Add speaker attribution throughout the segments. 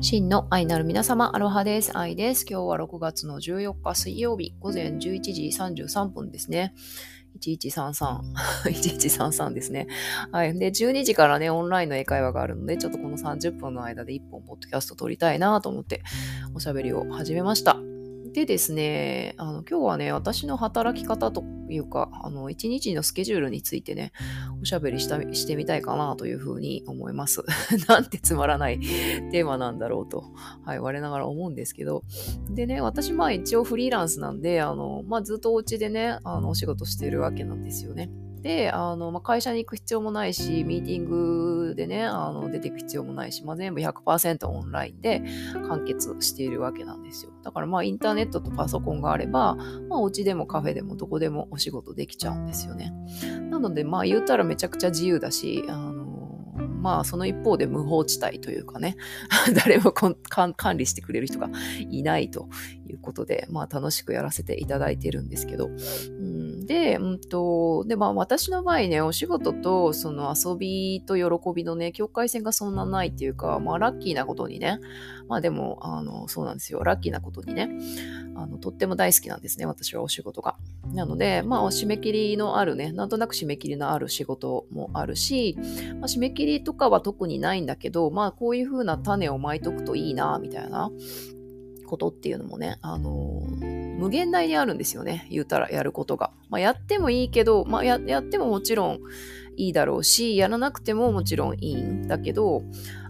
Speaker 1: 真の愛なる皆様、アロハです。愛です。今日は6月の14日水曜日、午前11時33分ですね。1133。1133ですね。はい。で、12時からね、オンラインの英会話があるので、ちょっとこの30分の間で1本ポッドキャスト撮りたいなと思って、おしゃべりを始めました。でですね、あの今日はね、私の働き方というか、あの一日のスケジュールについてね、おしゃべりしたしてみたいかなというふうに思います。なんてつまらない テーマなんだろうと、はい、我ながら思うんですけど。でね、私まあ一応フリーランスなんで、あのまあ、ずっとお家でね、あのお仕事してるわけなんですよね。で、あの、まあ、会社に行く必要もないし、ミーティングでね、あの出ていく必要もないし、まあ、全部100%オンラインで完結しているわけなんですよ。だからまあインターネットとパソコンがあれば、まあお家でもカフェでもどこでもお仕事できちゃうんですよね。なのでまあ言ったらめちゃくちゃ自由だし、あのまあその一方で無法地帯というかね、誰も管理してくれる人がいないということで、まあ楽しくやらせていただいてるんですけど、で、うんと、で、まあ私の場合ね、お仕事とその遊びと喜びのね、境界線がそんなないっていうか、まあラッキーなことにね、まあでも、あの、そうなんですよ、ラッキーなことにね、あの、とっても大好きなんですね、私はお仕事が。なので、まあ締め切りのあるね、なんとなく締め切りのある仕事もあるし、まあ、締め切りとかは特にないんだけど、まあこういう風な種をまいとくといいな、みたいなことっていうのもね、あのー、無限大にあるんですよね。言うたらやることが。まあ、やってもいいけど、まあや、やってももちろんいいだろうし、やらなくてももちろんいいんだけど、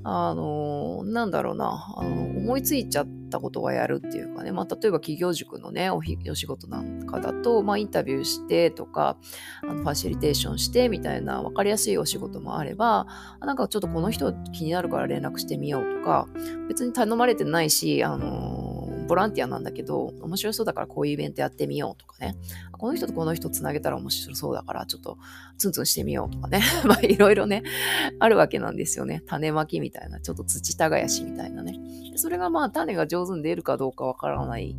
Speaker 1: あのー、なんだろうな、あの思いついちゃったことはやるっていうかね、まあ、例えば企業塾のね、おお仕事なんかだと、まあ、インタビューしてとか、あのファシリテーションしてみたいな分かりやすいお仕事もあれば、なんかちょっとこの人気になるから連絡してみようとか、別に頼まれてないし、あのーボランティアなんだけど、面白そうだからこういうイベントやってみようとかね。この人とこの人つなげたら面白そうだから、ちょっとツンツンしてみようとかね。まあいろいろね、あるわけなんですよね。種まきみたいな、ちょっと土耕しみたいなね。それがまあ種が上手に出るかどうかわからない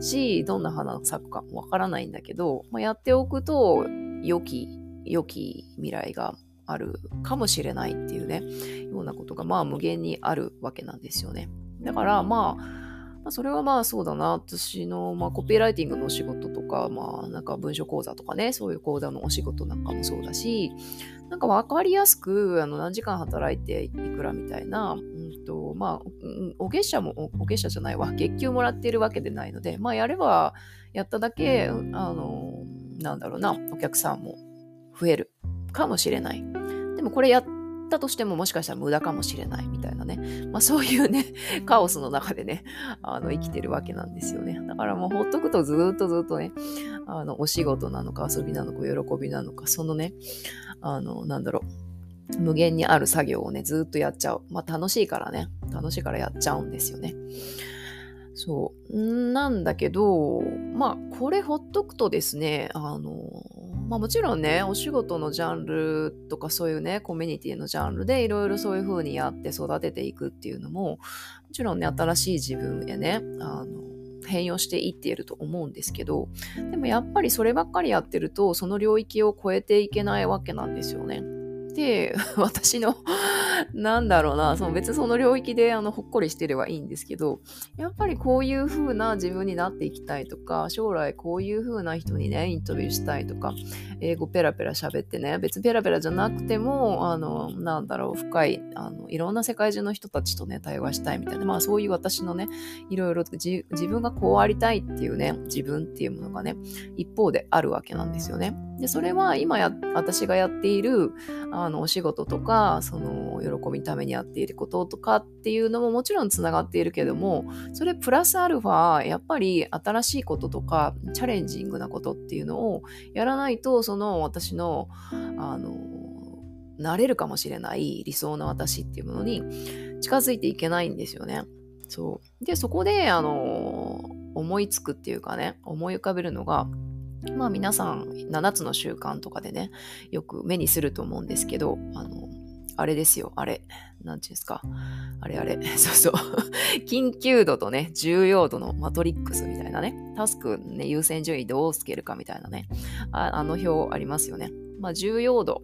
Speaker 1: し、どんな花咲くかもわからないんだけど、まあ、やっておくと、良き、良き未来があるかもしれないっていうね、ようなことがまあ無限にあるわけなんですよね。だからまあ、まあ、それはまあそうだな。私の、まあ、コピーライティングのお仕事とか、まあ、なんか文書講座とかね、そういう講座のお仕事なんかもそうだし、なんか分かりやすく、あの、何時間働いていくらみたいな、うんと、まあ、お月謝も、お月謝じゃないわ、月給もらっているわけでないので、まあ、やれば、やっただけ、あの、なんだろうな、お客さんも増えるかもしれない。でもこれやっったとしてももしかしたら無駄かもしれないみたいなね。まあそういうね、カオスの中でね、あの生きてるわけなんですよね。だからもうほっとくとずっとずっとね、あのお仕事なのか遊びなのか喜びなのか、そのね、あの、なんだろう、無限にある作業をね、ずっとやっちゃう。まあ楽しいからね、楽しいからやっちゃうんですよね。そう。なんだけど、まあ、これほっとくとですね、あの、まあもちろんね、お仕事のジャンルとかそういうね、コミュニティのジャンルでいろいろそういう風にやって育てていくっていうのも、もちろんね、新しい自分へね、あの、変容していっていると思うんですけど、でもやっぱりそればっかりやってると、その領域を超えていけないわけなんですよね。で、私の なんだろうな、その別にその領域であのほっこりしてればいいんですけど、やっぱりこういう風な自分になっていきたいとか、将来こういう風な人にね、インタビューしたいとか、英語ペラペラ喋ってね、別にペラペラじゃなくても、あの、なんだろう、深い、あの、いろんな世界中の人たちとね、対話したいみたいな、まあそういう私のね、いろいろ自分がこうありたいっていうね、自分っていうものがね、一方であるわけなんですよね。で、それは今や、私がやっている、あの、お仕事とか、その、喜びのためにやっていることとかっていうのももちろんつながっているけども、それプラスアルファ、やっぱり新しいこととか、チャレンジングなことっていうのをやらないと、その私の、あの、なれるかもしれない理想の私っていうものに近づいていけないんですよね。そう。で、そこで、あの、思いつくっていうかね、思い浮かべるのが、まあ皆さん7つの習慣とかでね、よく目にすると思うんですけど、あの、あれですよ、あれ。なんていうんですか。あれあれ。そうそう。緊急度とね、重要度のマトリックスみたいなね。タスクね、優先順位どうつけるかみたいなね。ああの表ありますよね。まあ、重要度。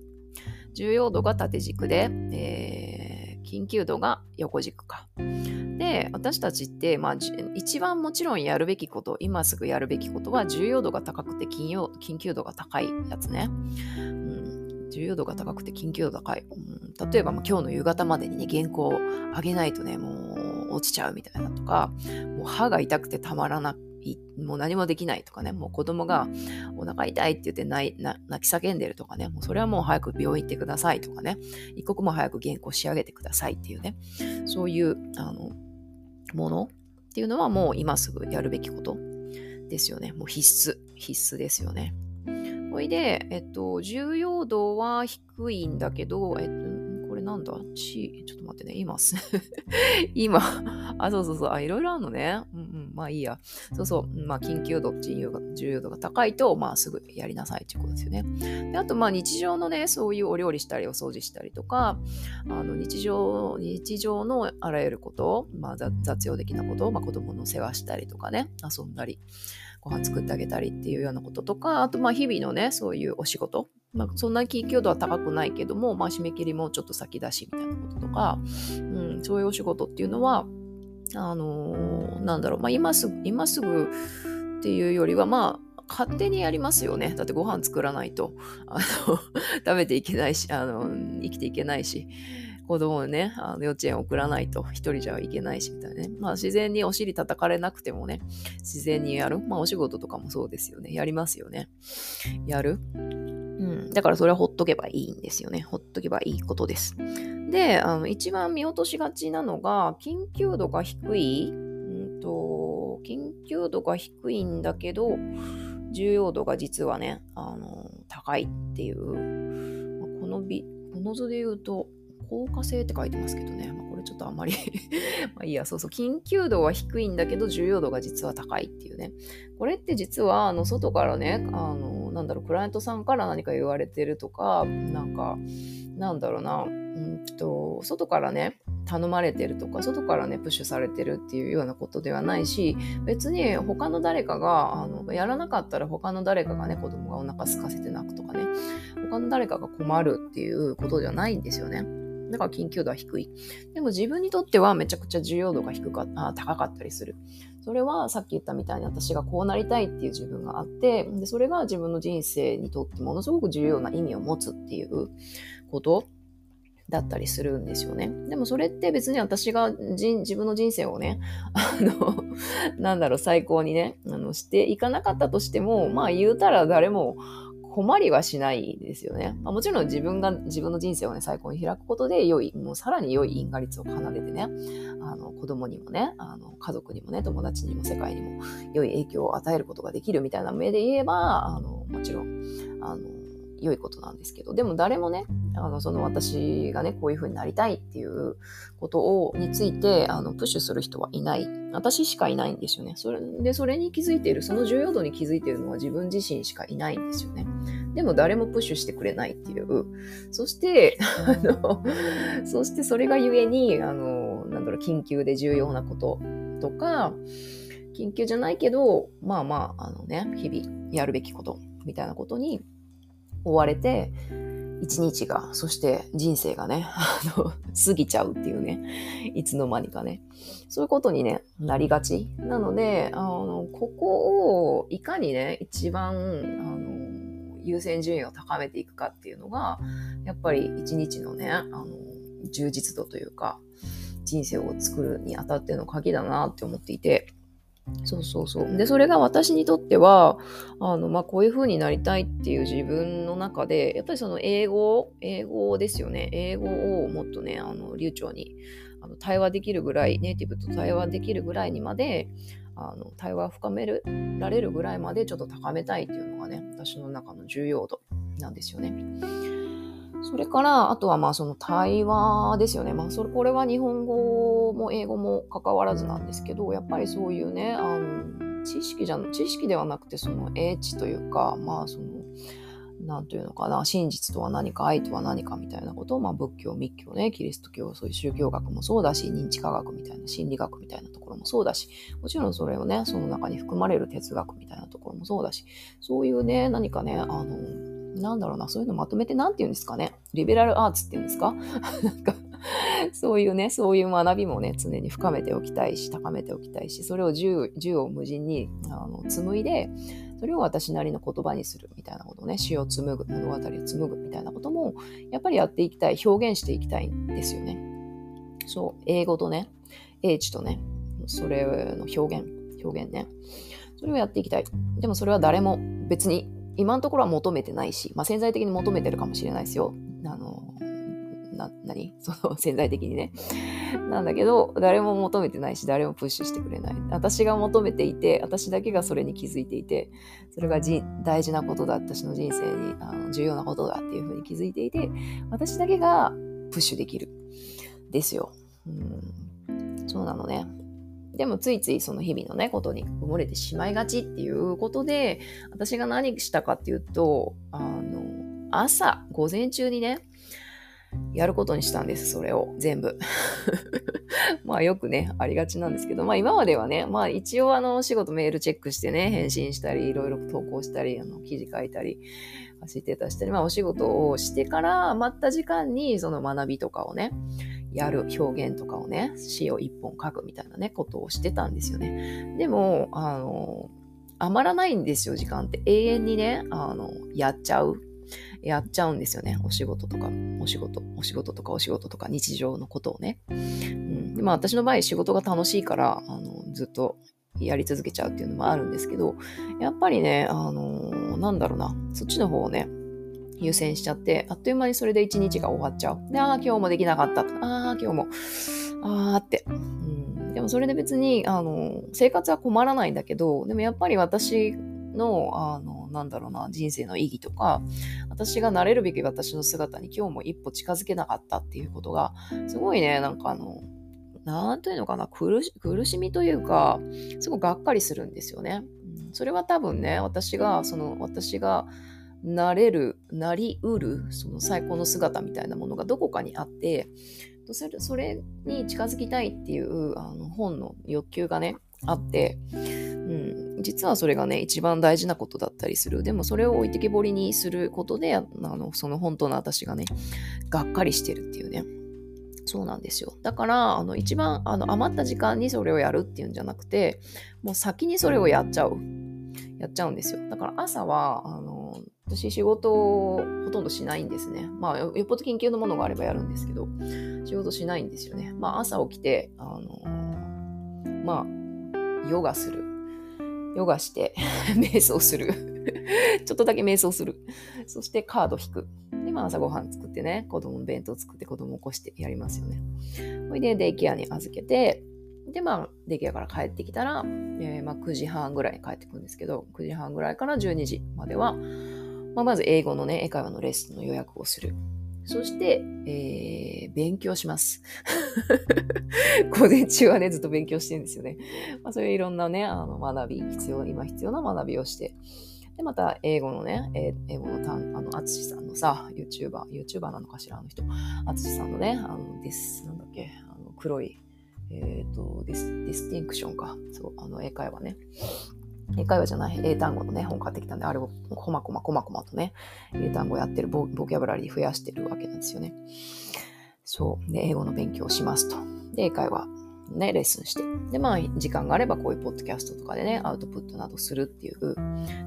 Speaker 1: 重要度が縦軸で、えー、緊急度が横軸か。で、私たちって、まあ、一番もちろんやるべきこと、今すぐやるべきことは、重要度が高くて緊急度が高いやつね。重要度が高くて緊急度高い。うん、例えば、今日の夕方までにね、原稿を上げないとね、もう落ちちゃうみたいなとか、もう歯が痛くてたまらなくもう何もできないとかね、もう子供がお腹痛いって言って泣き叫んでるとかね、もうそれはもう早く病院行ってくださいとかね、一刻も早く原稿仕上げてくださいっていうね、そういうあのものっていうのはもう今すぐやるべきことですよね。もう必須、必須ですよね。ほいで、えっと、重要度は低いんだけど、えっと、これなんだ ?C、ちょっと待ってね、今す、今、あ、そうそうそう、あ、いろいろあるのね。うんうん、まあいいや。そうそう、まあ緊急度、重要が重要度が高いと、まあすぐやりなさいっていうことですよね。であと、まあ日常のね、そういうお料理したり、お掃除したりとか、あの日常、日常のあらゆること、まあ雑用的なこと、まあ子供の世話したりとかね、遊んだり。ご飯作ってあげたりっていうようなこととか、あとまあ日々のね、そういうお仕事、まあ、そんな緊急度は高くないけども、まあ、締め切りもちょっと先だしみたいなこととか、うん、そういうお仕事っていうのは、あのー、なんだろう、まあ、今すぐ、今すぐっていうよりは、まあ、勝手にやりますよね。だってご飯作らないと、あの、食べていけないし、あの、生きていけないし、子供をね、あの幼稚園送らないと一人じゃいけないし、みたいなね。まあ自然にお尻叩かれなくてもね、自然にやる。まあお仕事とかもそうですよね。やりますよね。やる。うん。だからそれはほっとけばいいんですよね。ほっとけばいいことです。で、あの一番見落としがちなのが、緊急度が低い、うんと、緊急度が低いんだけど、重要度が実はね、あの、高いっていう、このビ、この図で言うと、効果性って書いてますけどね、まあ、これちょっとあんまり まあいいや、そうそう、緊急度は低いんだけど重要度が実は高いっていうね。これって実は、あの、外からね、あの、なんだろう、クライアントさんから何か言われてるとか、なんか、なんだろうな、うんと、外からね、頼まれてるとか、外からね、プッシュされてるっていうようなことではないし、別に他の誰かが、あの、やらなかったら他の誰かがね、子供がお腹空かせて泣くとかね、他の誰かが困るっていうことじゃないんですよね。だから緊急度は低い。でも自分にとってはめちゃくちゃ重要度が低かあ高かったりする。それはさっき言ったみたいに私がこうなりたいっていう自分があって、でそれが自分の人生にとってものすごく重要な意味を持つっていうことだったりするんですよね。でもそれって別に私が自分の人生をね、あの、なんだろう、最高にね、あの、していかなかったとしても、まあ言うたら誰も困りはしないですよね。まあ、もちろん自分が自分の人生をね、最高に開くことで良い、もうさらに良い因果率を奏でてね、あの子供にもね、あの家族にもね、友達にも世界にも良い影響を与えることができるみたいな目で言えば、あのもちろん、あの良いことなんですけど、でも誰もね、あの、その私がね、こういう風になりたいっていうことを、について、あの、プッシュする人はいない。私しかいないんですよね。それで、それに気づいている、その重要度に気づいているのは自分自身しかいないんですよね。でも誰もプッシュしてくれないっていう。そして、あの、そしてそれがゆえに、あの、なんだろう、緊急で重要なこととか、緊急じゃないけど、まあまあ、あのね、日々やるべきことみたいなことに追われて、一日が、そして人生がね、あの、過ぎちゃうっていうね、いつの間にかね、そういうことにね、なりがち。なので、あの、ここをいかにね、一番、あの、優先順位を高めていくかっていうのが、やっぱり一日のね、あの、充実度というか、人生を作るにあたっての鍵だなって思っていて、そうそうそう。で、それが私にとっては、あの、まあ、こういう風になりたいっていう自分の中で、やっぱりその英語、英語ですよね。英語をもっとね、あの、流暢に、あの、対話できるぐらい、ネイティブと対話できるぐらいにまで、あの、対話を深める、られるぐらいまでちょっと高めたいっていうのがね、私の中の重要度なんですよね。それから、あとはまあその対話ですよね。まあそれ、これは日本語も英語も関わらずなんですけど、やっぱりそういうね、あの、知識じゃ、知識ではなくてその英知というか、まあその、なんというのかな、真実とは何か、愛とは何かみたいなことを、まあ仏教、密教ね、キリスト教、そういう宗教学もそうだし、認知科学みたいな、心理学みたいなところもそうだし、もちろんそれをね、その中に含まれる哲学みたいなところもそうだし、そういうね、何かね、あの、なんだろうな、そういうのまとめて何て言うんですかね。リベラルアーツって言うんですか？なんかそういうね、そういう学びもね、常に深めておきたいし、高めておきたいし、それを銃を無尽にあの紡いで、それを私なりの言葉にするみたいなことね、詩を紡ぐ、物語を紡ぐみたいなことも、やっぱりやっていきたい、表現していきたいんですよね。そう、英語とね、英知とね、それの表現、表現ね。それをやっていきたい。でもそれは誰も別に今のところは求めてないし、まあ、潜在的に求めてるかもしれないですよ。あの、な、何？その潜在的にね。なんだけど、誰も求めてないし、誰もプッシュしてくれない。私が求めていて、私だけがそれに気づいていて、それがじ大事なことだ、私の人生にあの重要なことだっていうふうに気づいていて、私だけがプッシュできる。ですよ。うん、そうなのね。でもついついその日々のね、ことに埋もれてしまいがちっていうことで、私が何したかっていうと、あの、朝、午前中にね、やることにしたんです、それを。全部。まあよくね、ありがちなんですけど、まあ今まではね、まあ一応あの、お仕事メールチェックしてね、返信したり、いろいろ投稿したり、あの、記事書いたり、ファシリテーターしたり、まあお仕事をしてから余った時間にその学びとかをね、やる表現とかをね、詩を一本書くみたいなね、ことをしてたんですよね。でも、あの、余らないんですよ、時間って。永遠にね、あの、やっちゃう。やっちゃうんですよね。お仕事とか、お仕事、お仕事とかお仕事とか日常のことをね。うん、でまあ私の場合仕事が楽しいから、あの、ずっとやり続けちゃうっていうのもあるんですけど、やっぱりね、あのなんだろうな、そっちの方をね、優先しちゃって、あっという間にそれで一日が終わっちゃう。で、ああ、今日もできなかった。ああ、今日も、ああって。うん、でもそれで別に、あの、生活は困らないんだけど、でもやっぱり私の、あの、なんだろうな、人生の意義とか、私がなれるべき私の姿に今日も一歩近づけなかったっていうことが、すごいね、なんかあの、なんというのかな苦し、苦しみというか、すごいがっかりするんですよね。それは多分ね、私が、その、私が、なれる、なりうる、その最高の姿みたいなものがどこかにあって、それに近づきたいっていうあの本の欲求がね、あって、実はそれがね、一番大事なことだったりする。でもそれを置いてけぼりにすることで、あのその本当の私がね、がっかりしてるっていうね。そうなんですよ。だから、あの一番あの余った時間にそれをやるっていうんじゃなくて、もう先にそれをやっちゃう。やっちゃうんですよ。だから朝は、あの私仕事をほとんどしないんですね。まあ、よっぽど緊急のものがあればやるんですけど、仕事しないんですよね。まあ、朝起きて、あのまあ、ヨガする。ヨガして、瞑想する。ちょっとだけ瞑想する。そしてカード引く。で、まあ朝ごはん作ってね、子供の弁当作って子供起こしてやりますよね。ほいで、デイケアに預けて、で、まあ、デイケアから帰ってきたら、えー、まあ、9時半ぐらいに帰ってくるんですけど、9時半ぐらいから12時までは、まあ、まず英語のね、英会話のレッスンの予約をする。そして、えー、勉強します。午前中はね、ずっと勉強してるんですよね。まあ、そういういろんなね、あの学び、必要、今必要な学びをして、で、また、英語のね、英語のたん、あの、あつしさんのさ、YouTuber、YouTuber なのかしら、あの人。あつしさんのね、あの、です、なんだっけ、あの、黒い、えっ、ー、とディス、 Distinction か。そう、あの、英会話ね。英会話じゃない英単語のね、本買ってきたんで、あれをこまこまこまこまとね、英単語やってるボボキャブラリー増やしてるわけなんですよね。そう。で、英語の勉強をしますと。で、英会話ね、レッスンして。で、まあ、時間があればこういうポッドキャストとかでね、アウトプットなどするっていう。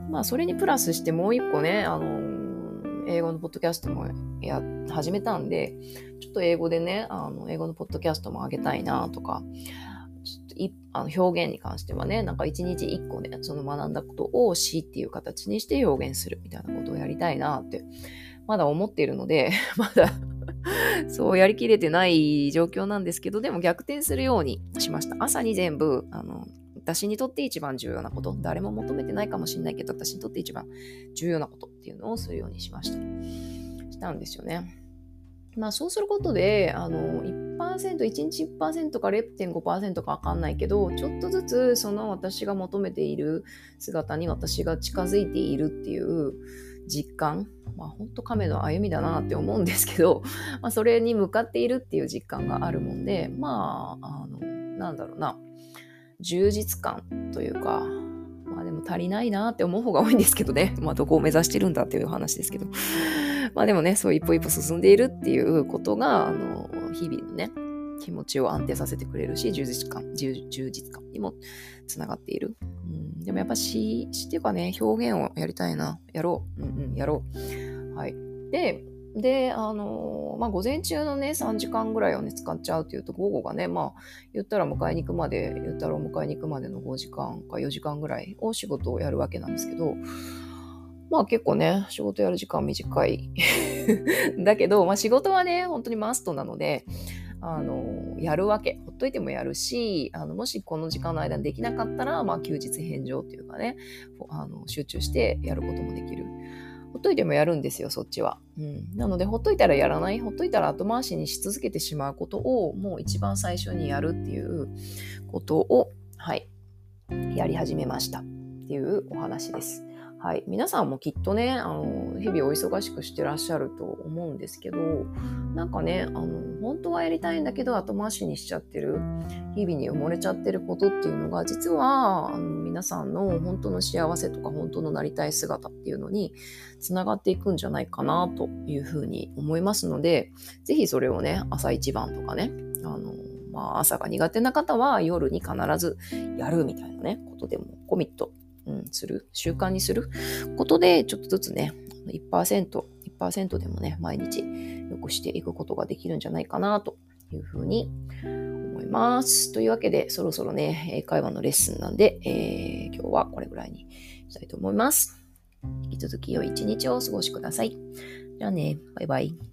Speaker 1: まあ、それにプラスしてもう一個ね、あのー、英語のポッドキャストもや、始めたんで、ちょっと英語でね、あの、英語のポッドキャストも上げたいなとか、あの表現に関してはね、なんか一日一個ね、その学んだことを詩っていう形にして表現するみたいなことをやりたいなって、まだ思っているので、まだそうやりきれてない状況なんですけど、でも逆転するようにしました。朝に全部、あの、私にとって一番重要なこと、誰も求めてないかもしれないけど、私にとって一番重要なことっていうのをするようにしました。したんですよね。まあそうすることで、あの、1%、1日1%か0.5%かわかんないけど、ちょっとずつその私が求めている姿に私が近づいているっていう実感、まあ本当亀の歩みだなって思うんですけど、まあそれに向かっているっていう実感があるもんで、まあ、あの、なんだろうな、充実感というか、も足りないなって思う方が多いんですけどね。まあどこを目指してるんだっていう話ですけど。まあでもね、そう一歩一歩進んでいるっていうことが、あの、日々のね、気持ちを安定させてくれるし、充実感、充実感にもつながっている。うん、でもやっぱ詩、詩っていうかね、表現をやりたいな。やろう。うんうん、やろう。はい。で、で、あの、まあ、午前中のね、3時間ぐらいをね、使っちゃうっていうと、午後がね、まあ、言ったら迎えに行くまで、言ったら迎えに行くまでの5時間か4時間ぐらいを仕事をやるわけなんですけど、まあ結構ね、仕事やる時間短い。だけど、まあ仕事はね、本当にマストなので、あの、やるわけ。ほっといてもやるし、あの、もしこの時間の間にできなかったら、まあ休日返上っていうかね、あの集中してやることもできる。ほっといてもやるんですよ、そっちは。うん、なので、ほっといたらやらない、ほっといたら後回しにし続けてしまうことを、もう一番最初にやるっていうことを、はい、やり始めましたっていうお話です。はい。皆さんもきっとね、あの、日々お忙しくしてらっしゃると思うんですけど、なんかね、あの、本当はやりたいんだけど後回しにしちゃってる、日々に埋もれちゃってることっていうのが、実は、あの皆さんの本当の幸せとか本当のなりたい姿っていうのにつながっていくんじゃないかなというふうに思いますので、ぜひそれをね、朝一番とかね、あの、まあ、朝が苦手な方は夜に必ずやるみたいなね、ことでもコミットうん、する、習慣にすることで、ちょっとずつね、1%、1%でもね、毎日良くしていくことができるんじゃないかな、というふうに思います。というわけで、そろそろね、英会話のレッスンなんで、えー、今日はこれぐらいにしたいと思います。引き続き良い一日をお過ごしください。じゃあね、バイバイ。